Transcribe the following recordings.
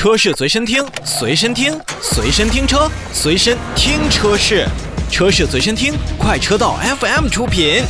车市随身听，随身听，随身听车，随身听车市，车市随身听，快车道 FM 出品。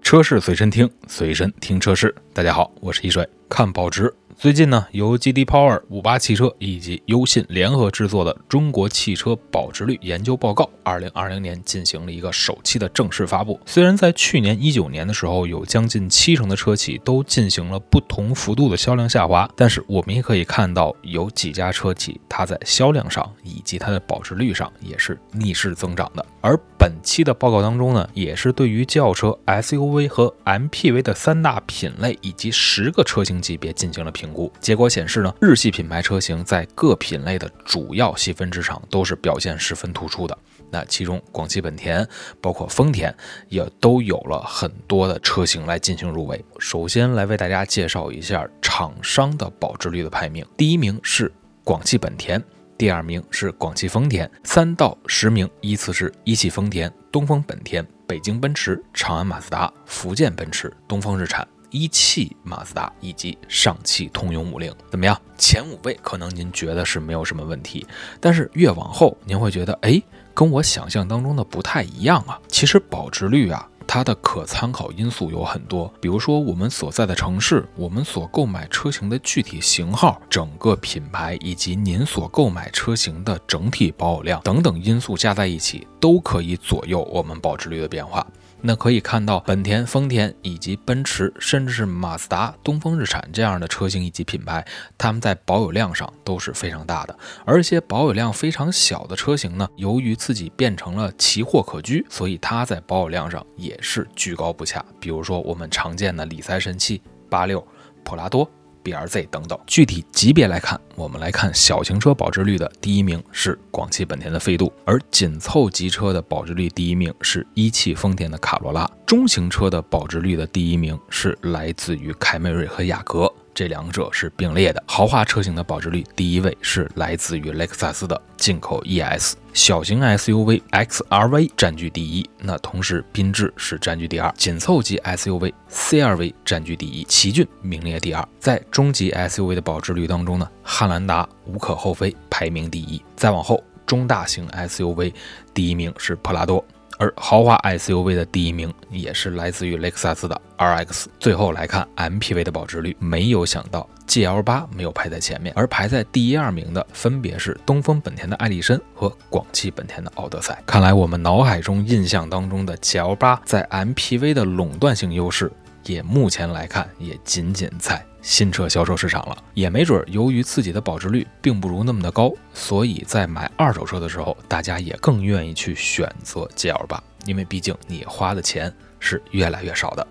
车市随身听，随身听车市。大家好，我是一水，看保值。最近呢，由 GD Power、五八汽车以及优信联合制作的《中国汽车保值率研究报告》二零二零年进行了一个首期的正式发布。虽然在去年一九年的时候，有将近七成的车企都进行了不同幅度的销量下滑，但是我们也可以看到，有几家车企它在销量上以及它的保值率上也是逆势增长的。而本期的报告当中呢，也是对于轿车、SUV 和 MPV 的三大品类以及十个车型级别进行了评估。结果显示呢，日系品牌车型在各品类的主要细分市场都是表现十分突出的。那其中，广汽本田、包括丰田也都有了很多的车型来进行入围。首先来为大家介绍一下厂商的保值率的排名：第一名是广汽本田，第二名是广汽丰田，三到十名依次是一汽丰田、东风本田、北京奔驰、长安马自达、福建奔驰、东风日产。一汽马自达以及上汽通用五菱怎么样？前五位可能您觉得是没有什么问题，但是越往后您会觉得，哎，跟我想象当中的不太一样啊。其实保值率啊，它的可参考因素有很多，比如说我们所在的城市，我们所购买车型的具体型号、整个品牌以及您所购买车型的整体保有量等等因素加在一起，都可以左右我们保值率的变化。那可以看到，本田、丰田以及奔驰，甚至是马自达、东风日产这样的车型以及品牌，他们在保有量上都是非常大的。而一些保有量非常小的车型呢，由于自己变成了奇货可居，所以它在保有量上也是居高不下。比如说我们常见的理财神器八六、普拉多。B R Z 等等，具体级别来看，我们来看小型车保值率的第一名是广汽本田的飞度，而紧凑级车的保值率第一名是一汽丰田的卡罗拉，中型车的保值率的第一名是来自于凯美瑞和雅阁。这两者是并列的。豪华车型的保值率第一位是来自于雷克萨斯的进口 ES，小型 SUV XRV 占据第一，那同时缤智是占据第二，紧凑级 SUV CRV 占据第一，奇骏名列第二。在中级 SUV 的保值率当中呢，汉兰达无可厚非排名第一。再往后，中大型 SUV 第一名是普拉多。而豪华 SUV 的第一名也是来自于雷克萨斯的 RX。最后来看 MPV 的保值率，没有想到 GL8 没有排在前面，而排在第一、二名的分别是东风本田的艾力绅和广汽本田的奥德赛。看来我们脑海中印象当中的 GL8 在 MPV 的垄断性优势，也目前来看也仅仅在。新车销售市场了，也没准由于自己的保值率并不如那么的高，所以在买二手车的时候，大家也更愿意去选择 GL 八，因为毕竟你花的钱是越来越少的。